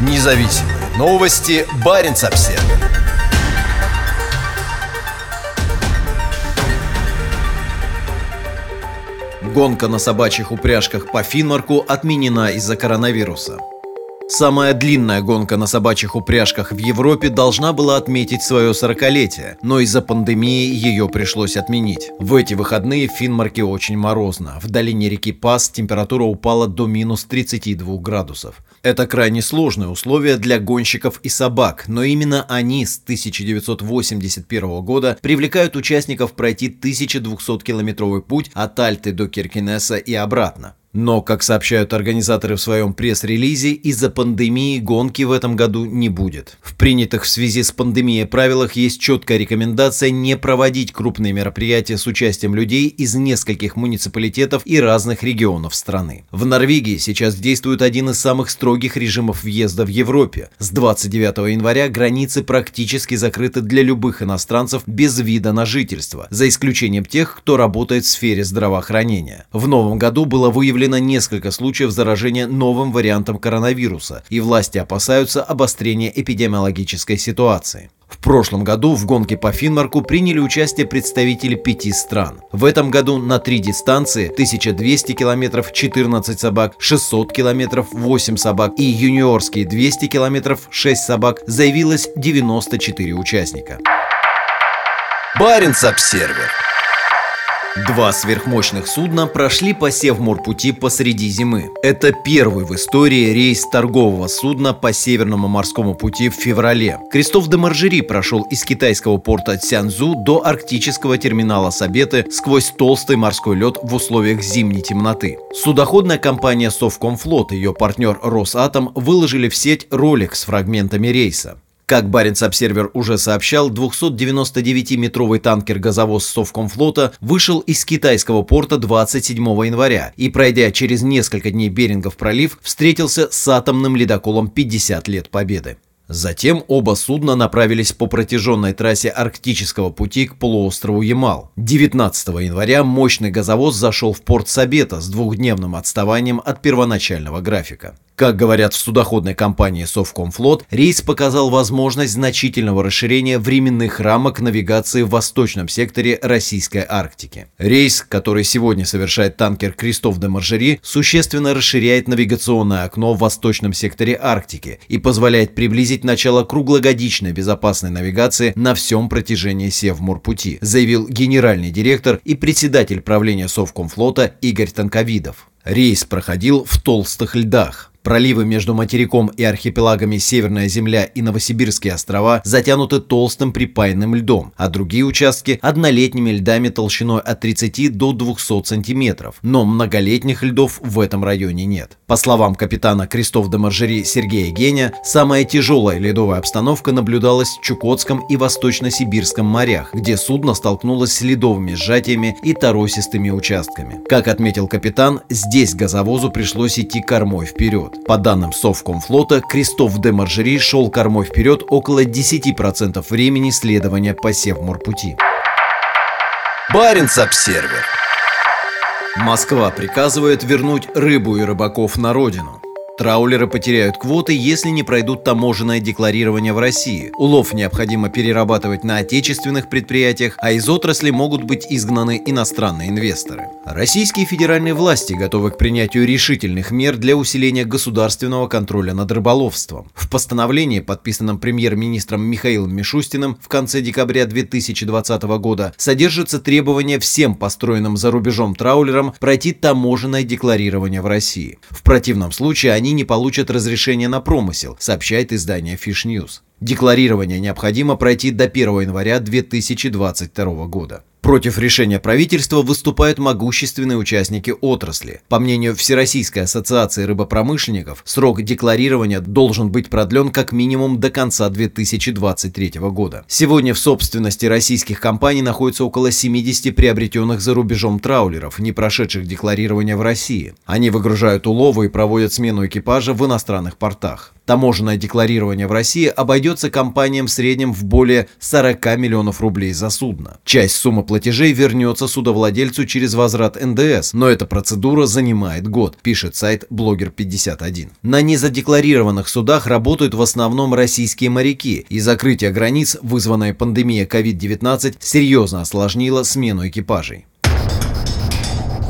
Независимые новости. Барин обсерва Гонка на собачьих упряжках по Финмарку отменена из-за коронавируса. Самая длинная гонка на собачьих упряжках в Европе должна была отметить свое сорокалетие, но из-за пандемии ее пришлось отменить. В эти выходные в Финмарке очень морозно. В долине реки Пас температура упала до минус 32 градусов. Это крайне сложные условия для гонщиков и собак, но именно они с 1981 года привлекают участников пройти 1200-километровый путь от Альты до Киркинесса и обратно. Но, как сообщают организаторы в своем пресс-релизе, из-за пандемии гонки в этом году не будет. В принятых в связи с пандемией правилах есть четкая рекомендация не проводить крупные мероприятия с участием людей из нескольких муниципалитетов и разных регионов страны. В Норвегии сейчас действует один из самых строгих режимов въезда в Европе. С 29 января границы практически закрыты для любых иностранцев без вида на жительство, за исключением тех, кто работает в сфере здравоохранения. В новом году было выявлено выявлено несколько случаев заражения новым вариантом коронавируса, и власти опасаются обострения эпидемиологической ситуации. В прошлом году в гонке по Финмарку приняли участие представители пяти стран. В этом году на три дистанции 1200 километров 14 собак, 600 километров 8 собак и юниорские 200 километров 6 собак заявилось 94 участника. Баренц-Обсервер Два сверхмощных судна прошли по Севморпути посреди зимы. Это первый в истории рейс торгового судна по Северному морскому пути в феврале. Кристоф де Маржери прошел из китайского порта Цянзу до арктического терминала Сабеты сквозь толстый морской лед в условиях зимней темноты. Судоходная компания Совкомфлот и ее партнер Росатом выложили в сеть ролик с фрагментами рейса. Как Баренц-Обсервер уже сообщал, 299-метровый танкер-газовоз Совкомфлота вышел из китайского порта 27 января и, пройдя через несколько дней Берингов пролив, встретился с атомным ледоколом 50 лет Победы. Затем оба судна направились по протяженной трассе Арктического пути к полуострову Ямал. 19 января мощный газовоз зашел в порт Сабета с двухдневным отставанием от первоначального графика. Как говорят в судоходной компании Совкомфлот, рейс показал возможность значительного расширения временных рамок навигации в восточном секторе российской Арктики. Рейс, который сегодня совершает танкер Кристоф де Маржери, существенно расширяет навигационное окно в восточном секторе Арктики и позволяет приблизить начало круглогодичной безопасной навигации на всем протяжении Севморпути, заявил генеральный директор и председатель правления Совкомфлота Игорь Танковидов. Рейс проходил в толстых льдах. Проливы между материком и архипелагами Северная Земля и Новосибирские острова затянуты толстым припаянным льдом, а другие участки – однолетними льдами толщиной от 30 до 200 сантиметров. Но многолетних льдов в этом районе нет. По словам капитана Кристоф де Маржери Сергея Геня, самая тяжелая ледовая обстановка наблюдалась в Чукотском и Восточно-Сибирском морях, где судно столкнулось с ледовыми сжатиями и торосистыми участками. Как отметил капитан, здесь газовозу пришлось идти кормой вперед. По данным Совкомфлота, Кристоф де Маржери шел кормой вперед около 10% времени следования по Севморпути. Баренц-Обсервер Москва приказывает вернуть рыбу и рыбаков на родину. Траулеры потеряют квоты, если не пройдут таможенное декларирование в России. Улов необходимо перерабатывать на отечественных предприятиях, а из отрасли могут быть изгнаны иностранные инвесторы. Российские федеральные власти готовы к принятию решительных мер для усиления государственного контроля над рыболовством. В постановлении, подписанном премьер-министром Михаилом Мишустиным в конце декабря 2020 года, содержится требование всем построенным за рубежом траулерам пройти таможенное декларирование в России. В противном случае они они не получат разрешения на промысел, сообщает издание Fish News. Декларирование необходимо пройти до 1 января 2022 года. Против решения правительства выступают могущественные участники отрасли. По мнению Всероссийской ассоциации рыбопромышленников, срок декларирования должен быть продлен как минимум до конца 2023 года. Сегодня в собственности российских компаний находится около 70 приобретенных за рубежом траулеров, не прошедших декларирование в России. Они выгружают уловы и проводят смену экипажа в иностранных портах. Таможенное декларирование в России обойдется компаниям в среднем в более 40 миллионов рублей за судно. Часть суммы платежей вернется судовладельцу через возврат НДС, но эта процедура занимает год, пишет сайт Блогер51. На незадекларированных судах работают в основном российские моряки, и закрытие границ, вызванное пандемией COVID-19, серьезно осложнило смену экипажей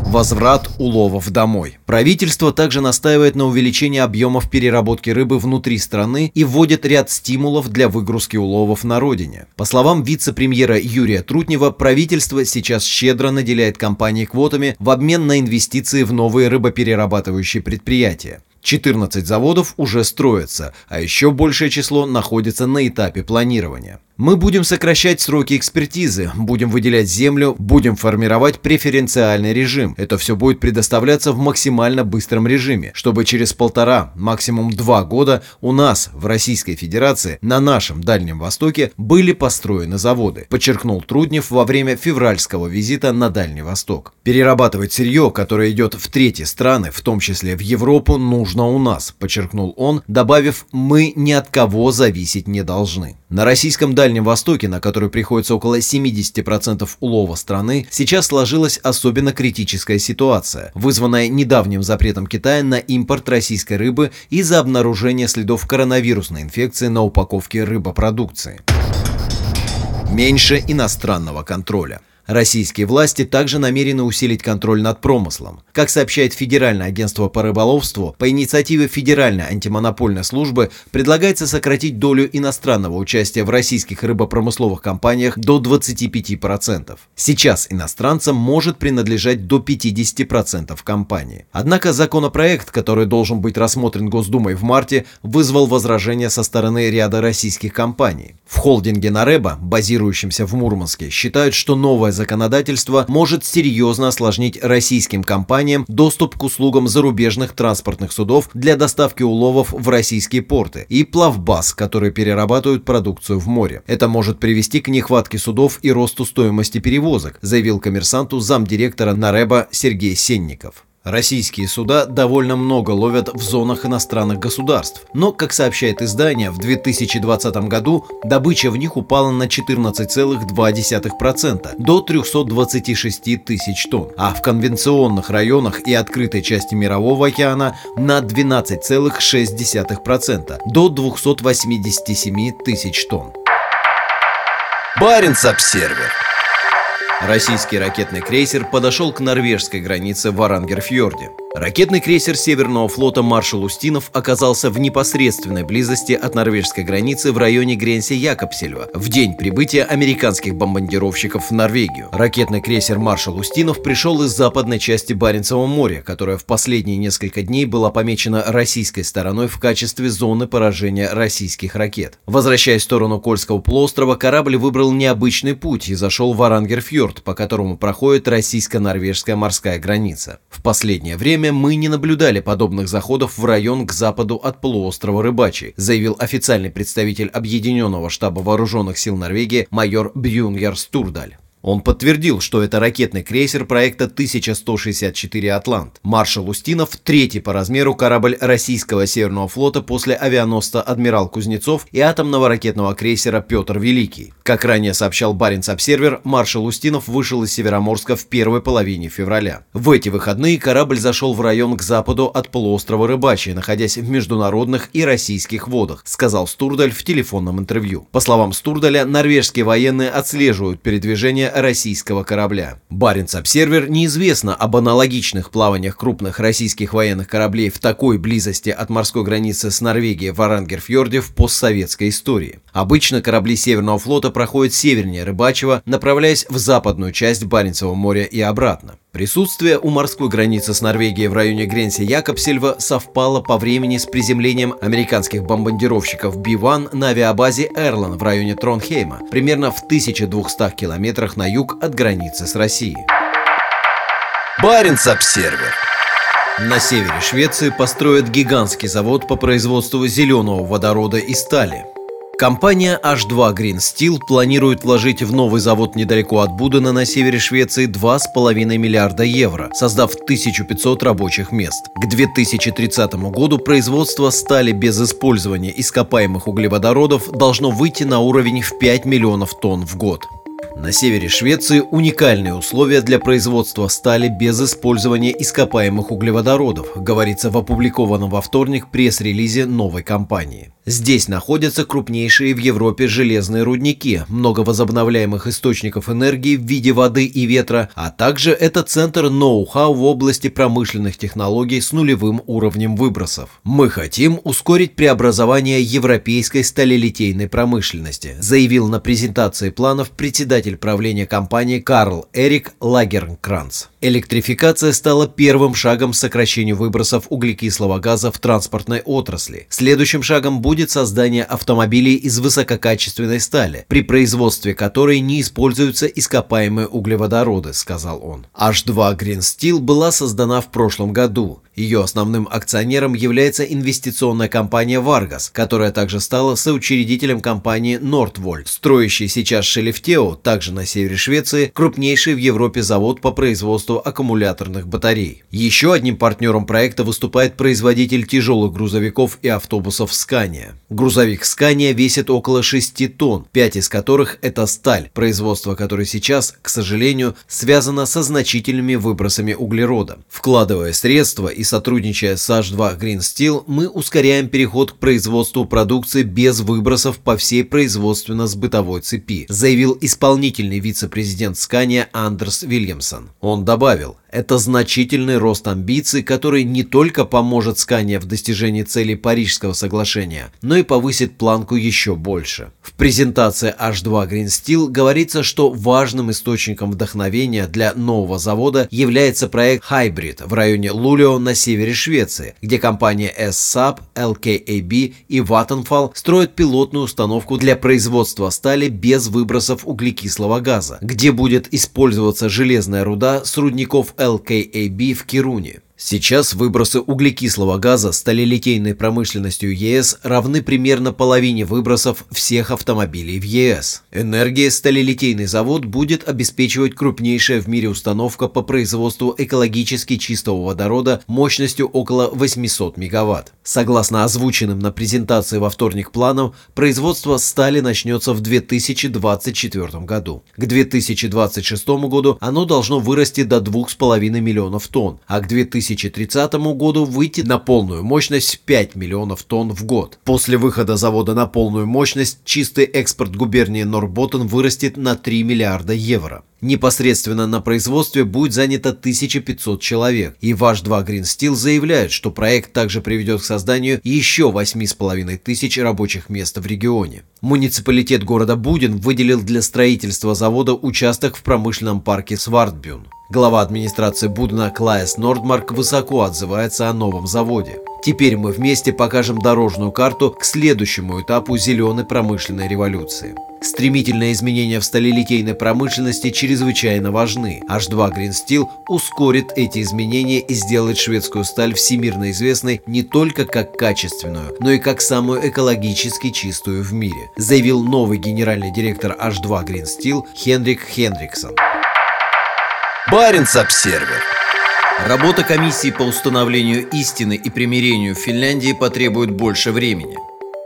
возврат уловов домой. Правительство также настаивает на увеличении объемов переработки рыбы внутри страны и вводит ряд стимулов для выгрузки уловов на родине. По словам вице-премьера Юрия Трутнева, правительство сейчас щедро наделяет компании квотами в обмен на инвестиции в новые рыбоперерабатывающие предприятия. 14 заводов уже строятся, а еще большее число находится на этапе планирования. Мы будем сокращать сроки экспертизы, будем выделять землю, будем формировать преференциальный режим. Это все будет предоставляться в максимально быстром режиме, чтобы через полтора, максимум два года у нас в Российской Федерации на нашем Дальнем Востоке были построены заводы, подчеркнул Труднев во время февральского визита на Дальний Восток. Перерабатывать сырье, которое идет в третьи страны, в том числе в Европу, нужно у нас, подчеркнул он, добавив «мы ни от кого зависеть не должны». На российском Дальнем Востоке, на который приходится около 70% улова страны, сейчас сложилась особенно критическая ситуация, вызванная недавним запретом Китая на импорт российской рыбы из-за обнаружения следов коронавирусной инфекции на упаковке рыбопродукции. Меньше иностранного контроля. Российские власти также намерены усилить контроль над промыслом. Как сообщает Федеральное агентство по рыболовству, по инициативе Федеральной антимонопольной службы предлагается сократить долю иностранного участия в российских рыбопромысловых компаниях до 25%. Сейчас иностранцам может принадлежать до 50% компании. Однако законопроект, который должен быть рассмотрен Госдумой в марте, вызвал возражения со стороны ряда российских компаний. В холдинге Нареба, базирующемся в Мурманске, считают, что новое законодательство может серьезно осложнить российским компаниям доступ к услугам зарубежных транспортных судов для доставки уловов в российские порты и плавбаз, которые перерабатывают продукцию в море. Это может привести к нехватке судов и росту стоимости перевозок, заявил коммерсанту замдиректора Нареба Сергей Сенников. Российские суда довольно много ловят в зонах иностранных государств, но, как сообщает издание, в 2020 году добыча в них упала на 14,2% до 326 тысяч тонн, а в конвенционных районах и открытой части Мирового океана на 12,6% до 287 тысяч тонн. Баренц-Обсервер Российский ракетный крейсер подошел к норвежской границе в Арангерфьорде. Ракетный крейсер Северного флота «Маршал Устинов» оказался в непосредственной близости от норвежской границы в районе Гренси-Якобсельва в день прибытия американских бомбардировщиков в Норвегию. Ракетный крейсер «Маршал Устинов» пришел из западной части Баренцева моря, которая в последние несколько дней была помечена российской стороной в качестве зоны поражения российских ракет. Возвращаясь в сторону Кольского полуострова, корабль выбрал необычный путь и зашел в Арангерфьорд, по которому проходит российско-норвежская морская граница. В последнее время время мы не наблюдали подобных заходов в район к западу от полуострова Рыбачий, заявил официальный представитель Объединенного штаба вооруженных сил Норвегии майор Брюнгер Стурдаль. Он подтвердил, что это ракетный крейсер проекта 1164 «Атлант». Маршал Устинов – третий по размеру корабль российского Северного флота после авианосца «Адмирал Кузнецов» и атомного ракетного крейсера «Петр Великий». Как ранее сообщал Баренц-Обсервер, маршал Устинов вышел из Североморска в первой половине февраля. В эти выходные корабль зашел в район к западу от полуострова Рыбачий, находясь в международных и российских водах, сказал Стурдаль в телефонном интервью. По словам Стурдаля, норвежские военные отслеживают передвижение российского корабля. Баренц-Обсервер неизвестно об аналогичных плаваниях крупных российских военных кораблей в такой близости от морской границы с Норвегией в Арангерфьорде в постсоветской истории. Обычно корабли Северного флота проходят севернее Рыбачева, направляясь в западную часть Баренцева моря и обратно. Присутствие у морской границы с Норвегией в районе Гренси-Якобсельва совпало по времени с приземлением американских бомбардировщиков Би-1 на авиабазе Эрлан в районе Тронхейма, примерно в 1200 километрах на юг от границы с Россией. Баренц-Обсервер на севере Швеции построят гигантский завод по производству зеленого водорода и стали. Компания H2 Green Steel планирует вложить в новый завод недалеко от Будена на севере Швеции 2,5 миллиарда евро, создав 1500 рабочих мест. К 2030 году производство стали без использования ископаемых углеводородов должно выйти на уровень в 5 миллионов тонн в год. На севере Швеции уникальные условия для производства стали без использования ископаемых углеводородов, говорится в опубликованном во вторник пресс-релизе новой компании. Здесь находятся крупнейшие в Европе железные рудники, много возобновляемых источников энергии в виде воды и ветра, а также это центр ноу-хау в области промышленных технологий с нулевым уровнем выбросов. Мы хотим ускорить преобразование европейской сталелитейной промышленности, заявил на презентации планов председатель правления компании Карл Эрик Лагернкранц. Электрификация стала первым шагом к сокращению выбросов углекислого газа в транспортной отрасли. Следующим шагом будет создание автомобилей из высококачественной стали, при производстве которой не используются ископаемые углеводороды, сказал он. H2 Green Steel была создана в прошлом году. Ее основным акционером является инвестиционная компания Vargas, которая также стала соучредителем компании Nordvolt, строящей сейчас Шелефтео, также на севере Швеции, крупнейший в Европе завод по производству аккумуляторных батарей. Еще одним партнером проекта выступает производитель тяжелых грузовиков и автобусов Scania. Грузовик Scania весит около 6 тонн, 5 из которых это сталь, производство которой сейчас, к сожалению, связано со значительными выбросами углерода. Вкладывая средства и сотрудничая с H2 Green Steel, мы ускоряем переход к производству продукции без выбросов по всей производственно-сбытовой цепи, заявил исполнительный вице-президент Scania Андерс Вильямсон. Он добавил, это значительный рост амбиций, который не только поможет Скане в достижении целей Парижского соглашения, но и повысит планку еще больше. В презентации H2 Green Steel говорится, что важным источником вдохновения для нового завода является проект Hybrid в районе Лулио на севере Швеции, где компания SSAB, LKAB и Vattenfall строят пилотную установку для производства стали без выбросов углекислого газа, где будет использоваться железная руда с рудников LKAB в Кируне. Сейчас выбросы углекислого газа сталелитейной промышленностью ЕС равны примерно половине выбросов всех автомобилей в ЕС. Энергия сталелитейный завод будет обеспечивать крупнейшая в мире установка по производству экологически чистого водорода мощностью около 800 мегаватт. Согласно озвученным на презентации во вторник планам, производство стали начнется в 2024 году. К 2026 году оно должно вырасти до 2,5 миллионов тонн, а к 2000 2030 году выйти на полную мощность 5 миллионов тонн в год. После выхода завода на полную мощность чистый экспорт губернии Норботтен вырастет на 3 миллиарда евро. Непосредственно на производстве будет занято 1500 человек, и ваш 2 Green Steel заявляет, что проект также приведет к созданию еще 8,5 тысяч рабочих мест в регионе. Муниципалитет города Будин выделил для строительства завода участок в промышленном парке Свардбюн. Глава администрации Будна Клайс Нордмарк высоко отзывается о новом заводе. Теперь мы вместе покажем дорожную карту к следующему этапу зеленой промышленной революции. Стремительные изменения в сталелитейной промышленности чрезвычайно важны. H2 Green Steel ускорит эти изменения и сделает шведскую сталь всемирно известной не только как качественную, но и как самую экологически чистую в мире, заявил новый генеральный директор H2 Green Steel Хенрик Хендриксон. Баренц-Обсервер. Работа комиссии по установлению истины и примирению в Финляндии потребует больше времени.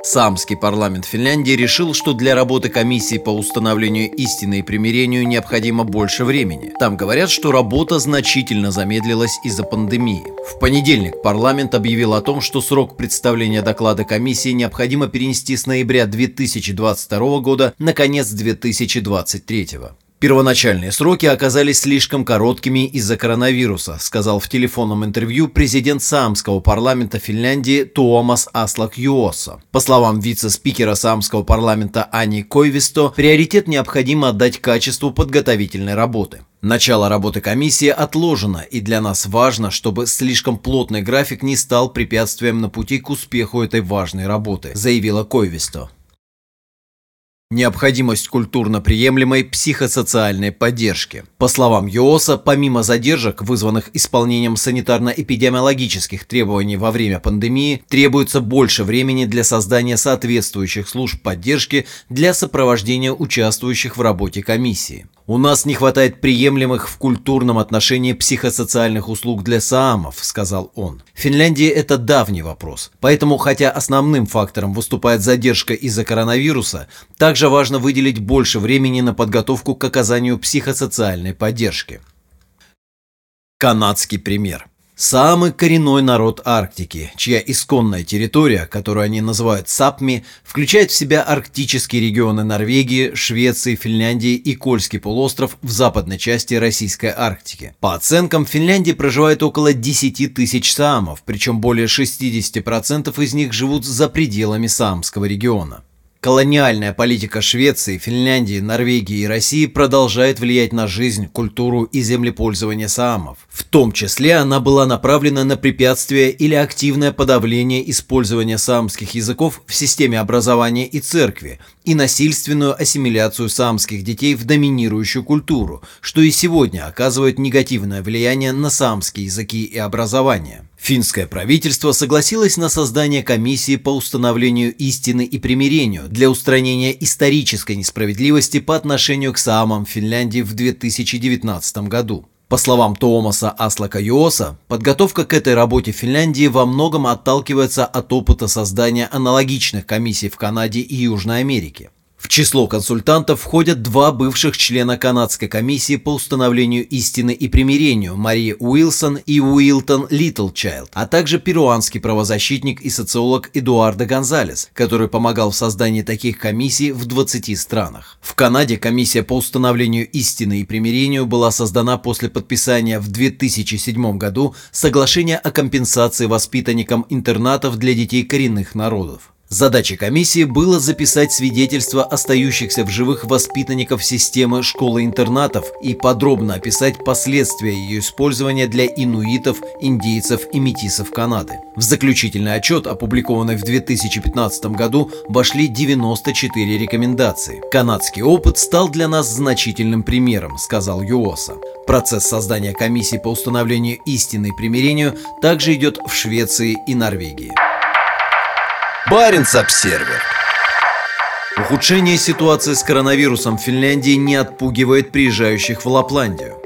Самский парламент Финляндии решил, что для работы комиссии по установлению истины и примирению необходимо больше времени. Там говорят, что работа значительно замедлилась из-за пандемии. В понедельник парламент объявил о том, что срок представления доклада комиссии необходимо перенести с ноября 2022 года на конец 2023. Первоначальные сроки оказались слишком короткими из-за коронавируса, сказал в телефонном интервью президент Самского парламента Финляндии Туомас Аслак Юоса. По словам вице-спикера Самского парламента Ани Койвисто, приоритет необходимо отдать качеству подготовительной работы. Начало работы комиссии отложено, и для нас важно, чтобы слишком плотный график не стал препятствием на пути к успеху этой важной работы, заявила Койвисто. Необходимость культурно приемлемой психосоциальной поддержки. По словам ЮОСа, помимо задержек, вызванных исполнением санитарно-эпидемиологических требований во время пандемии, требуется больше времени для создания соответствующих служб поддержки для сопровождения участвующих в работе комиссии. У нас не хватает приемлемых в культурном отношении психосоциальных услуг для саамов, сказал он. В Финляндии это давний вопрос. Поэтому, хотя основным фактором выступает задержка из-за коронавируса, также важно выделить больше времени на подготовку к оказанию психосоциальной поддержки. Канадский пример. Самый коренной народ Арктики, чья исконная территория, которую они называют Сапми, включает в себя арктические регионы Норвегии, Швеции, Финляндии и Кольский полуостров в западной части Российской Арктики. По оценкам, в Финляндии проживает около 10 тысяч саамов, причем более 60% из них живут за пределами Саамского региона. Колониальная политика Швеции, Финляндии, Норвегии и России продолжает влиять на жизнь, культуру и землепользование саамов. В том числе она была направлена на препятствие или активное подавление использования саамских языков в системе образования и церкви и насильственную ассимиляцию саамских детей в доминирующую культуру, что и сегодня оказывает негативное влияние на саамские языки и образование. Финское правительство согласилось на создание комиссии по установлению истины и примирению для устранения исторической несправедливости по отношению к саамам Финляндии в 2019 году. По словам Томаса Аслака Йоса, подготовка к этой работе в Финляндии во многом отталкивается от опыта создания аналогичных комиссий в Канаде и Южной Америке. В число консультантов входят два бывших члена канадской комиссии по установлению истины и примирению Мария Уилсон и Уилтон Литлчайлд, а также перуанский правозащитник и социолог Эдуардо Гонзалес, который помогал в создании таких комиссий в 20 странах. В Канаде комиссия по установлению истины и примирению была создана после подписания в 2007 году соглашения о компенсации воспитанникам интернатов для детей коренных народов. Задачей комиссии было записать свидетельства остающихся в живых воспитанников системы школы-интернатов и подробно описать последствия ее использования для инуитов, индейцев и метисов Канады. В заключительный отчет, опубликованный в 2015 году, вошли 94 рекомендации. «Канадский опыт стал для нас значительным примером», — сказал ЮОСа. Процесс создания комиссии по установлению истины и примирению также идет в Швеции и Норвегии. Баренц-Обсервер. Ухудшение ситуации с коронавирусом в Финляндии не отпугивает приезжающих в Лапландию.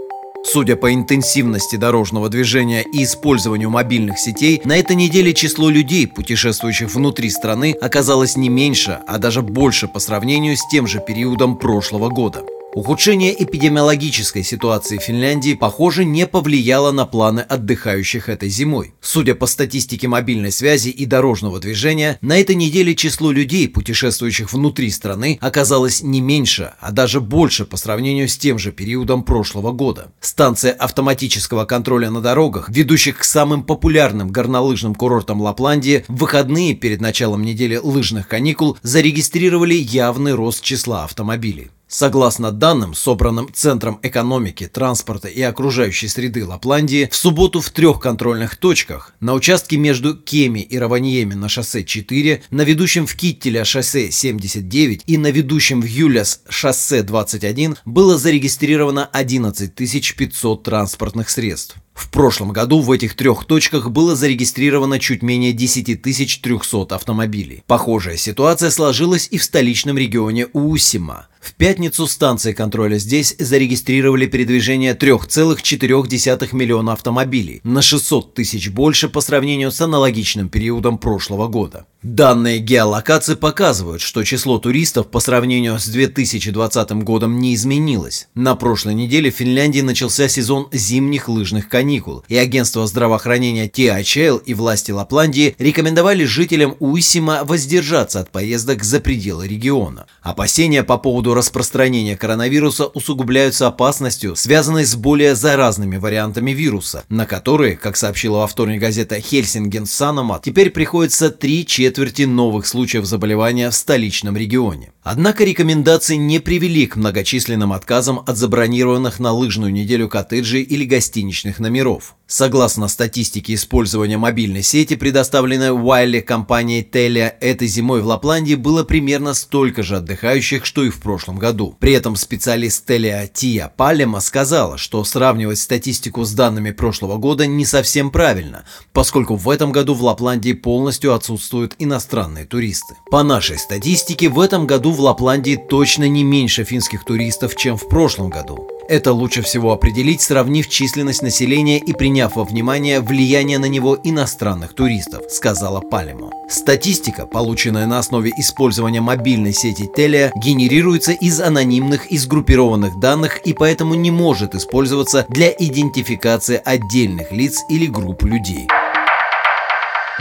Судя по интенсивности дорожного движения и использованию мобильных сетей, на этой неделе число людей, путешествующих внутри страны, оказалось не меньше, а даже больше по сравнению с тем же периодом прошлого года. Ухудшение эпидемиологической ситуации в Финляндии, похоже, не повлияло на планы отдыхающих этой зимой. Судя по статистике мобильной связи и дорожного движения, на этой неделе число людей, путешествующих внутри страны, оказалось не меньше, а даже больше по сравнению с тем же периодом прошлого года. Станция автоматического контроля на дорогах, ведущих к самым популярным горнолыжным курортам Лапландии, в выходные перед началом недели лыжных каникул зарегистрировали явный рост числа автомобилей. Согласно данным, собранным Центром экономики, транспорта и окружающей среды Лапландии, в субботу в трех контрольных точках на участке между Кеми и Раваньеми на шоссе 4, на ведущем в Киттеля шоссе 79 и на ведущем в Юляс шоссе 21 было зарегистрировано 11 500 транспортных средств. В прошлом году в этих трех точках было зарегистрировано чуть менее 10 300 автомобилей. Похожая ситуация сложилась и в столичном регионе Уусима. В пятницу станции контроля здесь зарегистрировали передвижение 3,4 миллиона автомобилей, на 600 тысяч больше по сравнению с аналогичным периодом прошлого года. Данные геолокации показывают, что число туристов по сравнению с 2020 годом не изменилось. На прошлой неделе в Финляндии начался сезон зимних лыжных каникул, и агентство здравоохранения THL и власти Лапландии рекомендовали жителям Уисима воздержаться от поездок за пределы региона. Опасения по поводу распространения коронавируса усугубляются опасностью, связанной с более заразными вариантами вируса, на которые, как сообщила во вторник газета Хельсинген Саномат, теперь приходится три четверти новых случаев заболевания в столичном регионе. Однако рекомендации не привели к многочисленным отказам от забронированных на лыжную неделю коттеджей или гостиничных номеров. Согласно статистике использования мобильной сети, предоставленной Уайли компанией Telia, этой зимой в Лапландии было примерно столько же отдыхающих, что и в прошлом году. При этом специалист Telia Тия Палема сказала, что сравнивать статистику с данными прошлого года не совсем правильно, поскольку в этом году в Лапландии полностью отсутствуют иностранные туристы. По нашей статистике, в этом году в Лапландии точно не меньше финских туристов, чем в прошлом году. Это лучше всего определить, сравнив численность населения и приняв во внимание влияние на него иностранных туристов, сказала Палемо. Статистика, полученная на основе использования мобильной сети Telia, генерируется из анонимных и сгруппированных данных и поэтому не может использоваться для идентификации отдельных лиц или групп людей.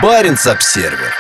Баренц-обсервер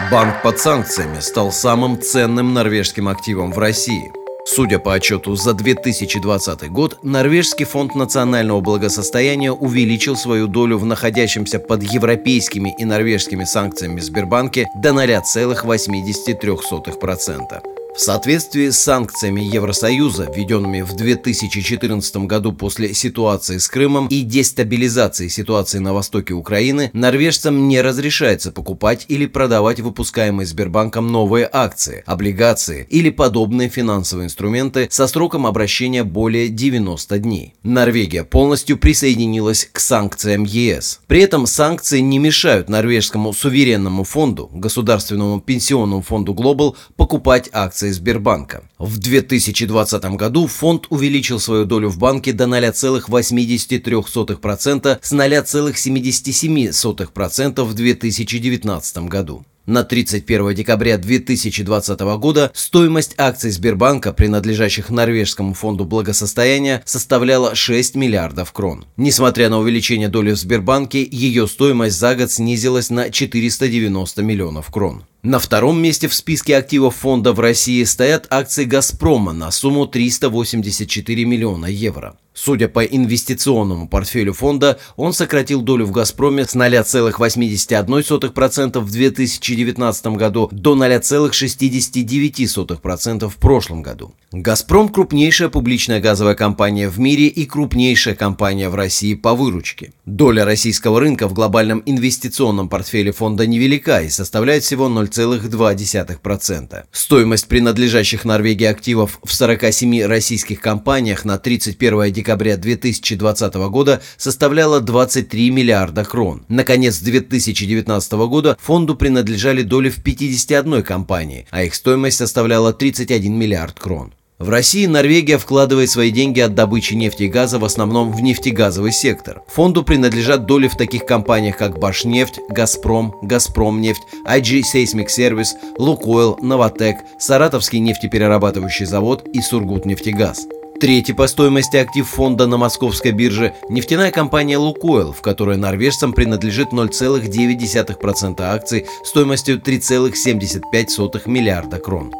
Банк под санкциями стал самым ценным норвежским активом в России. Судя по отчету за 2020 год, Норвежский фонд национального благосостояния увеличил свою долю в находящемся под европейскими и норвежскими санкциями Сбербанке до 0,83%. В соответствии с санкциями Евросоюза, введенными в 2014 году после ситуации с Крымом и дестабилизации ситуации на востоке Украины, норвежцам не разрешается покупать или продавать выпускаемые Сбербанком новые акции, облигации или подобные финансовые инструменты со сроком обращения более 90 дней. Норвегия полностью присоединилась к санкциям ЕС. При этом санкции не мешают норвежскому суверенному фонду, государственному пенсионному фонду Global, покупать акции акции Сбербанка. В 2020 году фонд увеличил свою долю в банке до 0,83% с 0,77% в 2019 году. На 31 декабря 2020 года стоимость акций Сбербанка, принадлежащих Норвежскому фонду благосостояния, составляла 6 миллиардов крон. Несмотря на увеличение доли в Сбербанке, ее стоимость за год снизилась на 490 миллионов крон. На втором месте в списке активов фонда в России стоят акции «Газпрома» на сумму 384 миллиона евро. Судя по инвестиционному портфелю фонда, он сократил долю в «Газпроме» с 0,81% в 2019 году до 0,69% в прошлом году. «Газпром» – крупнейшая публичная газовая компания в мире и крупнейшая компания в России по выручке. Доля российского рынка в глобальном инвестиционном портфеле фонда невелика и составляет всего 0,2%. Стоимость принадлежащих Норвегии активов в 47 российских компаниях на 31 декабря декабря 2020 года составляла 23 миллиарда крон. На конец 2019 года фонду принадлежали доли в 51 компании, а их стоимость составляла 31 миллиард крон. В России Норвегия вкладывает свои деньги от добычи нефти и газа в основном в нефтегазовый сектор. Фонду принадлежат доли в таких компаниях, как Башнефть, Газпром, Газпромнефть, IG Seismic Service, Лукойл, Новотек, Саратовский нефтеперерабатывающий завод и Сургутнефтегаз. Третий по стоимости актив фонда на московской бирже – нефтяная компания «Лукойл», в которой норвежцам принадлежит 0,9% акций стоимостью 3,75 миллиарда крон.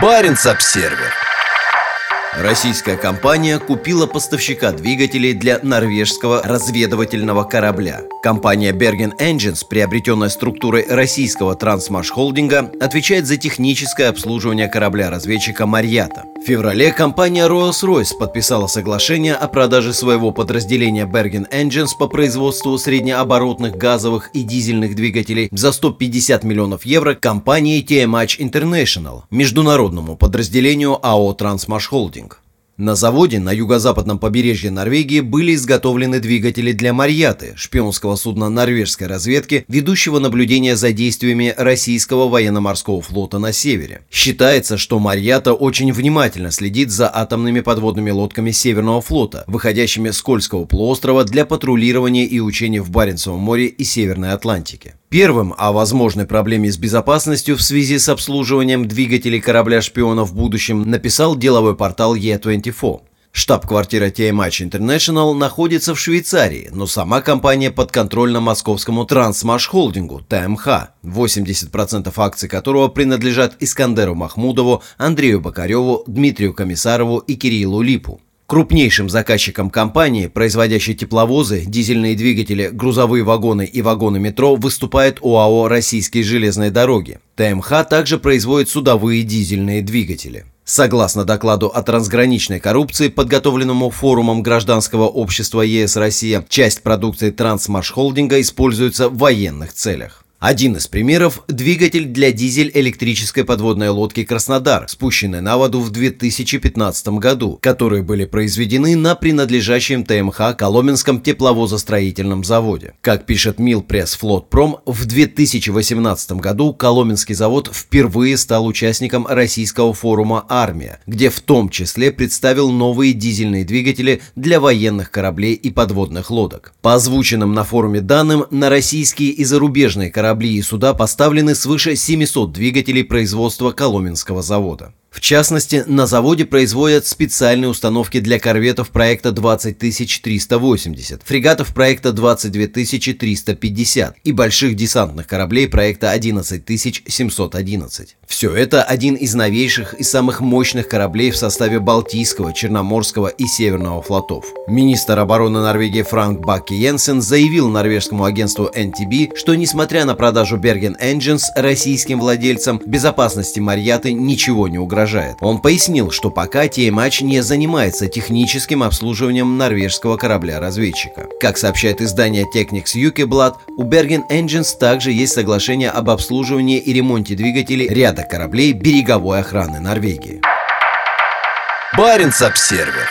Баренц-обсервер Российская компания купила поставщика двигателей для норвежского разведывательного корабля. Компания Bergen Engines, приобретенная структурой российского Трансмаш-холдинга, отвечает за техническое обслуживание корабля-разведчика «Марьята». В феврале компания Rolls-Royce подписала соглашение о продаже своего подразделения Bergen Engines по производству среднеоборотных газовых и дизельных двигателей за 150 миллионов евро компании TMH International, международному подразделению АО «Трансмаш Холдинг». На заводе на юго-западном побережье Норвегии были изготовлены двигатели для «Марьяты» шпионского судна норвежской разведки, ведущего наблюдение за действиями российского военно-морского флота на севере. Считается, что «Марьята» очень внимательно следит за атомными подводными лодками Северного флота, выходящими с Кольского полуострова для патрулирования и учений в Баренцевом море и Северной Атлантике. Первым о возможной проблеме с безопасностью в связи с обслуживанием двигателей корабля-шпиона в будущем написал деловой портал E24. Штаб-квартира TMH International находится в Швейцарии, но сама компания подконтрольна московскому Трансмаш-холдингу ТМХ, 80% акций которого принадлежат Искандеру Махмудову, Андрею Бакареву, Дмитрию Комиссарову и Кириллу Липу. Крупнейшим заказчиком компании, производящей тепловозы, дизельные двигатели, грузовые вагоны и вагоны метро, выступает ОАО «Российские железные дороги». ТМХ также производит судовые дизельные двигатели. Согласно докладу о трансграничной коррупции, подготовленному форумом гражданского общества ЕС «Россия», часть продукции Трансмарш-холдинга используется в военных целях. Один из примеров – двигатель для дизель-электрической подводной лодки «Краснодар», спущенный на воду в 2015 году, которые были произведены на принадлежащем ТМХ Коломенском тепловозостроительном заводе. Как пишет Мил Пресс Флотпром, в 2018 году Коломенский завод впервые стал участником российского форума «Армия», где в том числе представил новые дизельные двигатели для военных кораблей и подводных лодок. По озвученным на форуме данным, на российские и зарубежные корабли корабли и суда поставлены свыше 700 двигателей производства Коломенского завода. В частности, на заводе производят специальные установки для корветов проекта 20380, фрегатов проекта 22350 и больших десантных кораблей проекта 11711. Все это один из новейших и самых мощных кораблей в составе Балтийского, Черноморского и Северного флотов. Министр обороны Норвегии Франк Бакки Йенсен заявил норвежскому агентству NTB, что несмотря на продажу Bergen Engines российским владельцам, безопасности Марьяты ничего не угрожает угрожает. Он пояснил, что пока TMH не занимается техническим обслуживанием норвежского корабля-разведчика. Как сообщает издание Technics UK у Bergen Engines также есть соглашение об обслуживании и ремонте двигателей ряда кораблей береговой охраны Норвегии. Баренц-обсервер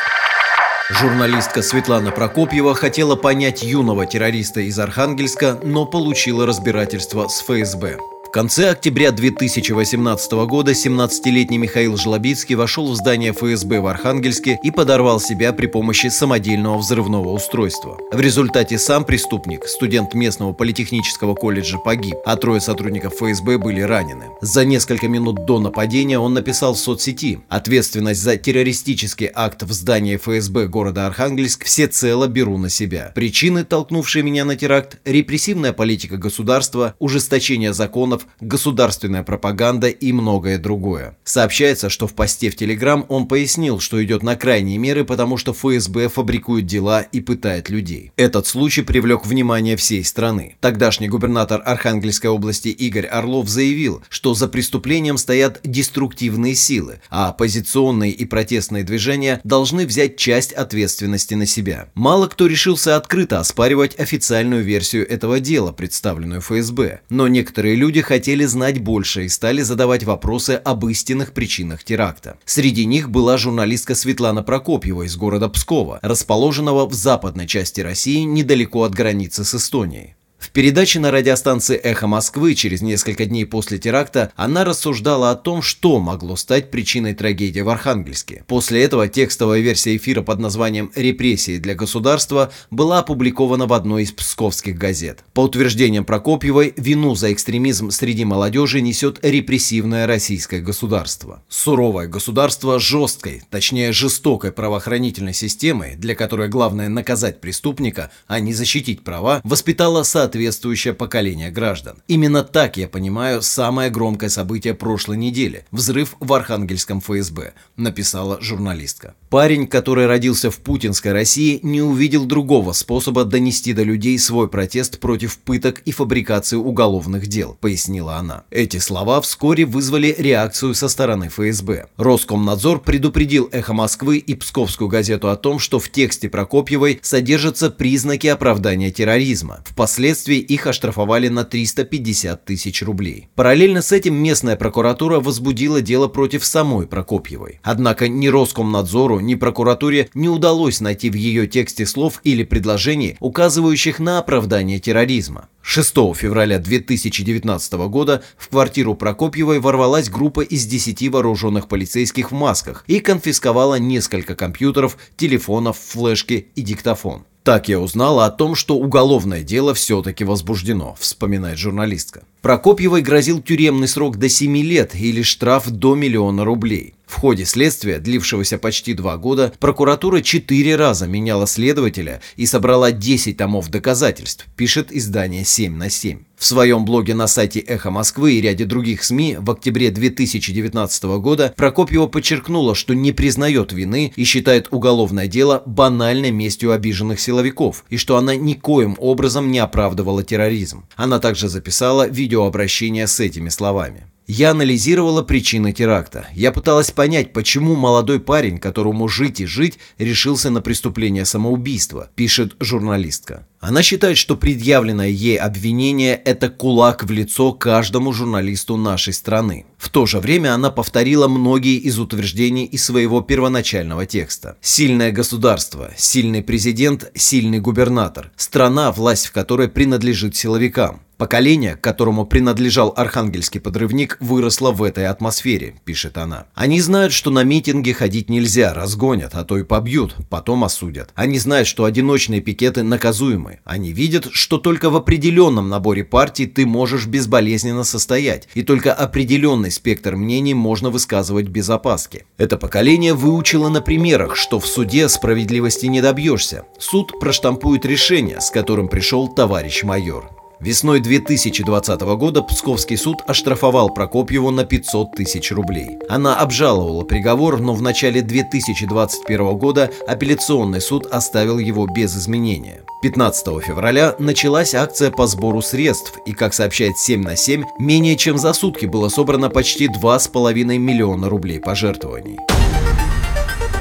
Журналистка Светлана Прокопьева хотела понять юного террориста из Архангельска, но получила разбирательство с ФСБ конце октября 2018 года 17-летний Михаил Жлобицкий вошел в здание ФСБ в Архангельске и подорвал себя при помощи самодельного взрывного устройства. В результате сам преступник, студент местного политехнического колледжа, погиб, а трое сотрудников ФСБ были ранены. За несколько минут до нападения он написал в соцсети «Ответственность за террористический акт в здании ФСБ города Архангельск всецело беру на себя. Причины, толкнувшие меня на теракт – репрессивная политика государства, ужесточение законов, государственная пропаганда и многое другое. Сообщается, что в посте в Телеграм он пояснил, что идет на крайние меры, потому что ФСБ фабрикует дела и пытает людей. Этот случай привлек внимание всей страны. Тогдашний губернатор Архангельской области Игорь Орлов заявил, что за преступлением стоят деструктивные силы, а оппозиционные и протестные движения должны взять часть ответственности на себя. Мало кто решился открыто оспаривать официальную версию этого дела, представленную ФСБ, но некоторые люди хотят хотели знать больше и стали задавать вопросы об истинных причинах теракта. Среди них была журналистка Светлана Прокопьева из города Пскова, расположенного в западной части России недалеко от границы с Эстонией. В передаче на радиостанции «Эхо Москвы» через несколько дней после теракта она рассуждала о том, что могло стать причиной трагедии в Архангельске. После этого текстовая версия эфира под названием «Репрессии для государства» была опубликована в одной из псковских газет. По утверждениям Прокопьевой, вину за экстремизм среди молодежи несет репрессивное российское государство. Суровое государство жесткой, точнее жестокой правоохранительной системой, для которой главное наказать преступника, а не защитить права, воспитало соответственно соответствующее поколение граждан. Именно так я понимаю самое громкое событие прошлой недели – взрыв в Архангельском ФСБ, написала журналистка. Парень, который родился в путинской России, не увидел другого способа донести до людей свой протест против пыток и фабрикации уголовных дел, пояснила она. Эти слова вскоре вызвали реакцию со стороны ФСБ. Роскомнадзор предупредил «Эхо Москвы» и Псковскую газету о том, что в тексте Прокопьевой содержатся признаки оправдания терроризма. Впоследствии Впоследствии их оштрафовали на 350 тысяч рублей. Параллельно с этим местная прокуратура возбудила дело против самой Прокопьевой. Однако ни Роскомнадзору, ни прокуратуре не удалось найти в ее тексте слов или предложений, указывающих на оправдание терроризма. 6 февраля 2019 года в квартиру Прокопьевой ворвалась группа из 10 вооруженных полицейских в масках и конфисковала несколько компьютеров, телефонов, флешки и диктофон. Так я узнала о том, что уголовное дело все-таки возбуждено, вспоминает журналистка. Прокопьевой грозил тюремный срок до 7 лет или штраф до миллиона рублей. В ходе следствия, длившегося почти два года, прокуратура четыре раза меняла следователя и собрала 10 томов доказательств, пишет издание «7 на 7». В своем блоге на сайте «Эхо Москвы» и ряде других СМИ в октябре 2019 года Прокопьева подчеркнула, что не признает вины и считает уголовное дело банальной местью обиженных силовиков, и что она никоим образом не оправдывала терроризм. Она также записала видеообращение с этими словами. Я анализировала причины теракта. Я пыталась понять, почему молодой парень, которому жить и жить, решился на преступление самоубийства, пишет журналистка. Она считает, что предъявленное ей обвинение – это кулак в лицо каждому журналисту нашей страны. В то же время она повторила многие из утверждений из своего первоначального текста. Сильное государство, сильный президент, сильный губернатор, страна, власть в которой принадлежит силовикам. Поколение, которому принадлежал архангельский подрывник, выросло в этой атмосфере, пишет она. Они знают, что на митинги ходить нельзя, разгонят, а то и побьют, потом осудят. Они знают, что одиночные пикеты наказуемы. Они видят, что только в определенном наборе партий ты можешь безболезненно состоять, и только определенный спектр мнений можно высказывать без опаски. Это поколение выучило на примерах, что в суде справедливости не добьешься. Суд проштампует решение, с которым пришел товарищ майор. Весной 2020 года Псковский суд оштрафовал Прокопьеву на 500 тысяч рублей. Она обжаловала приговор, но в начале 2021 года апелляционный суд оставил его без изменения. 15 февраля началась акция по сбору средств, и, как сообщает 7 на 7, менее чем за сутки было собрано почти 2,5 миллиона рублей пожертвований.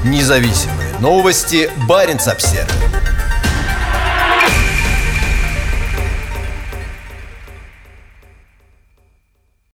Независимые новости. Барин обсервис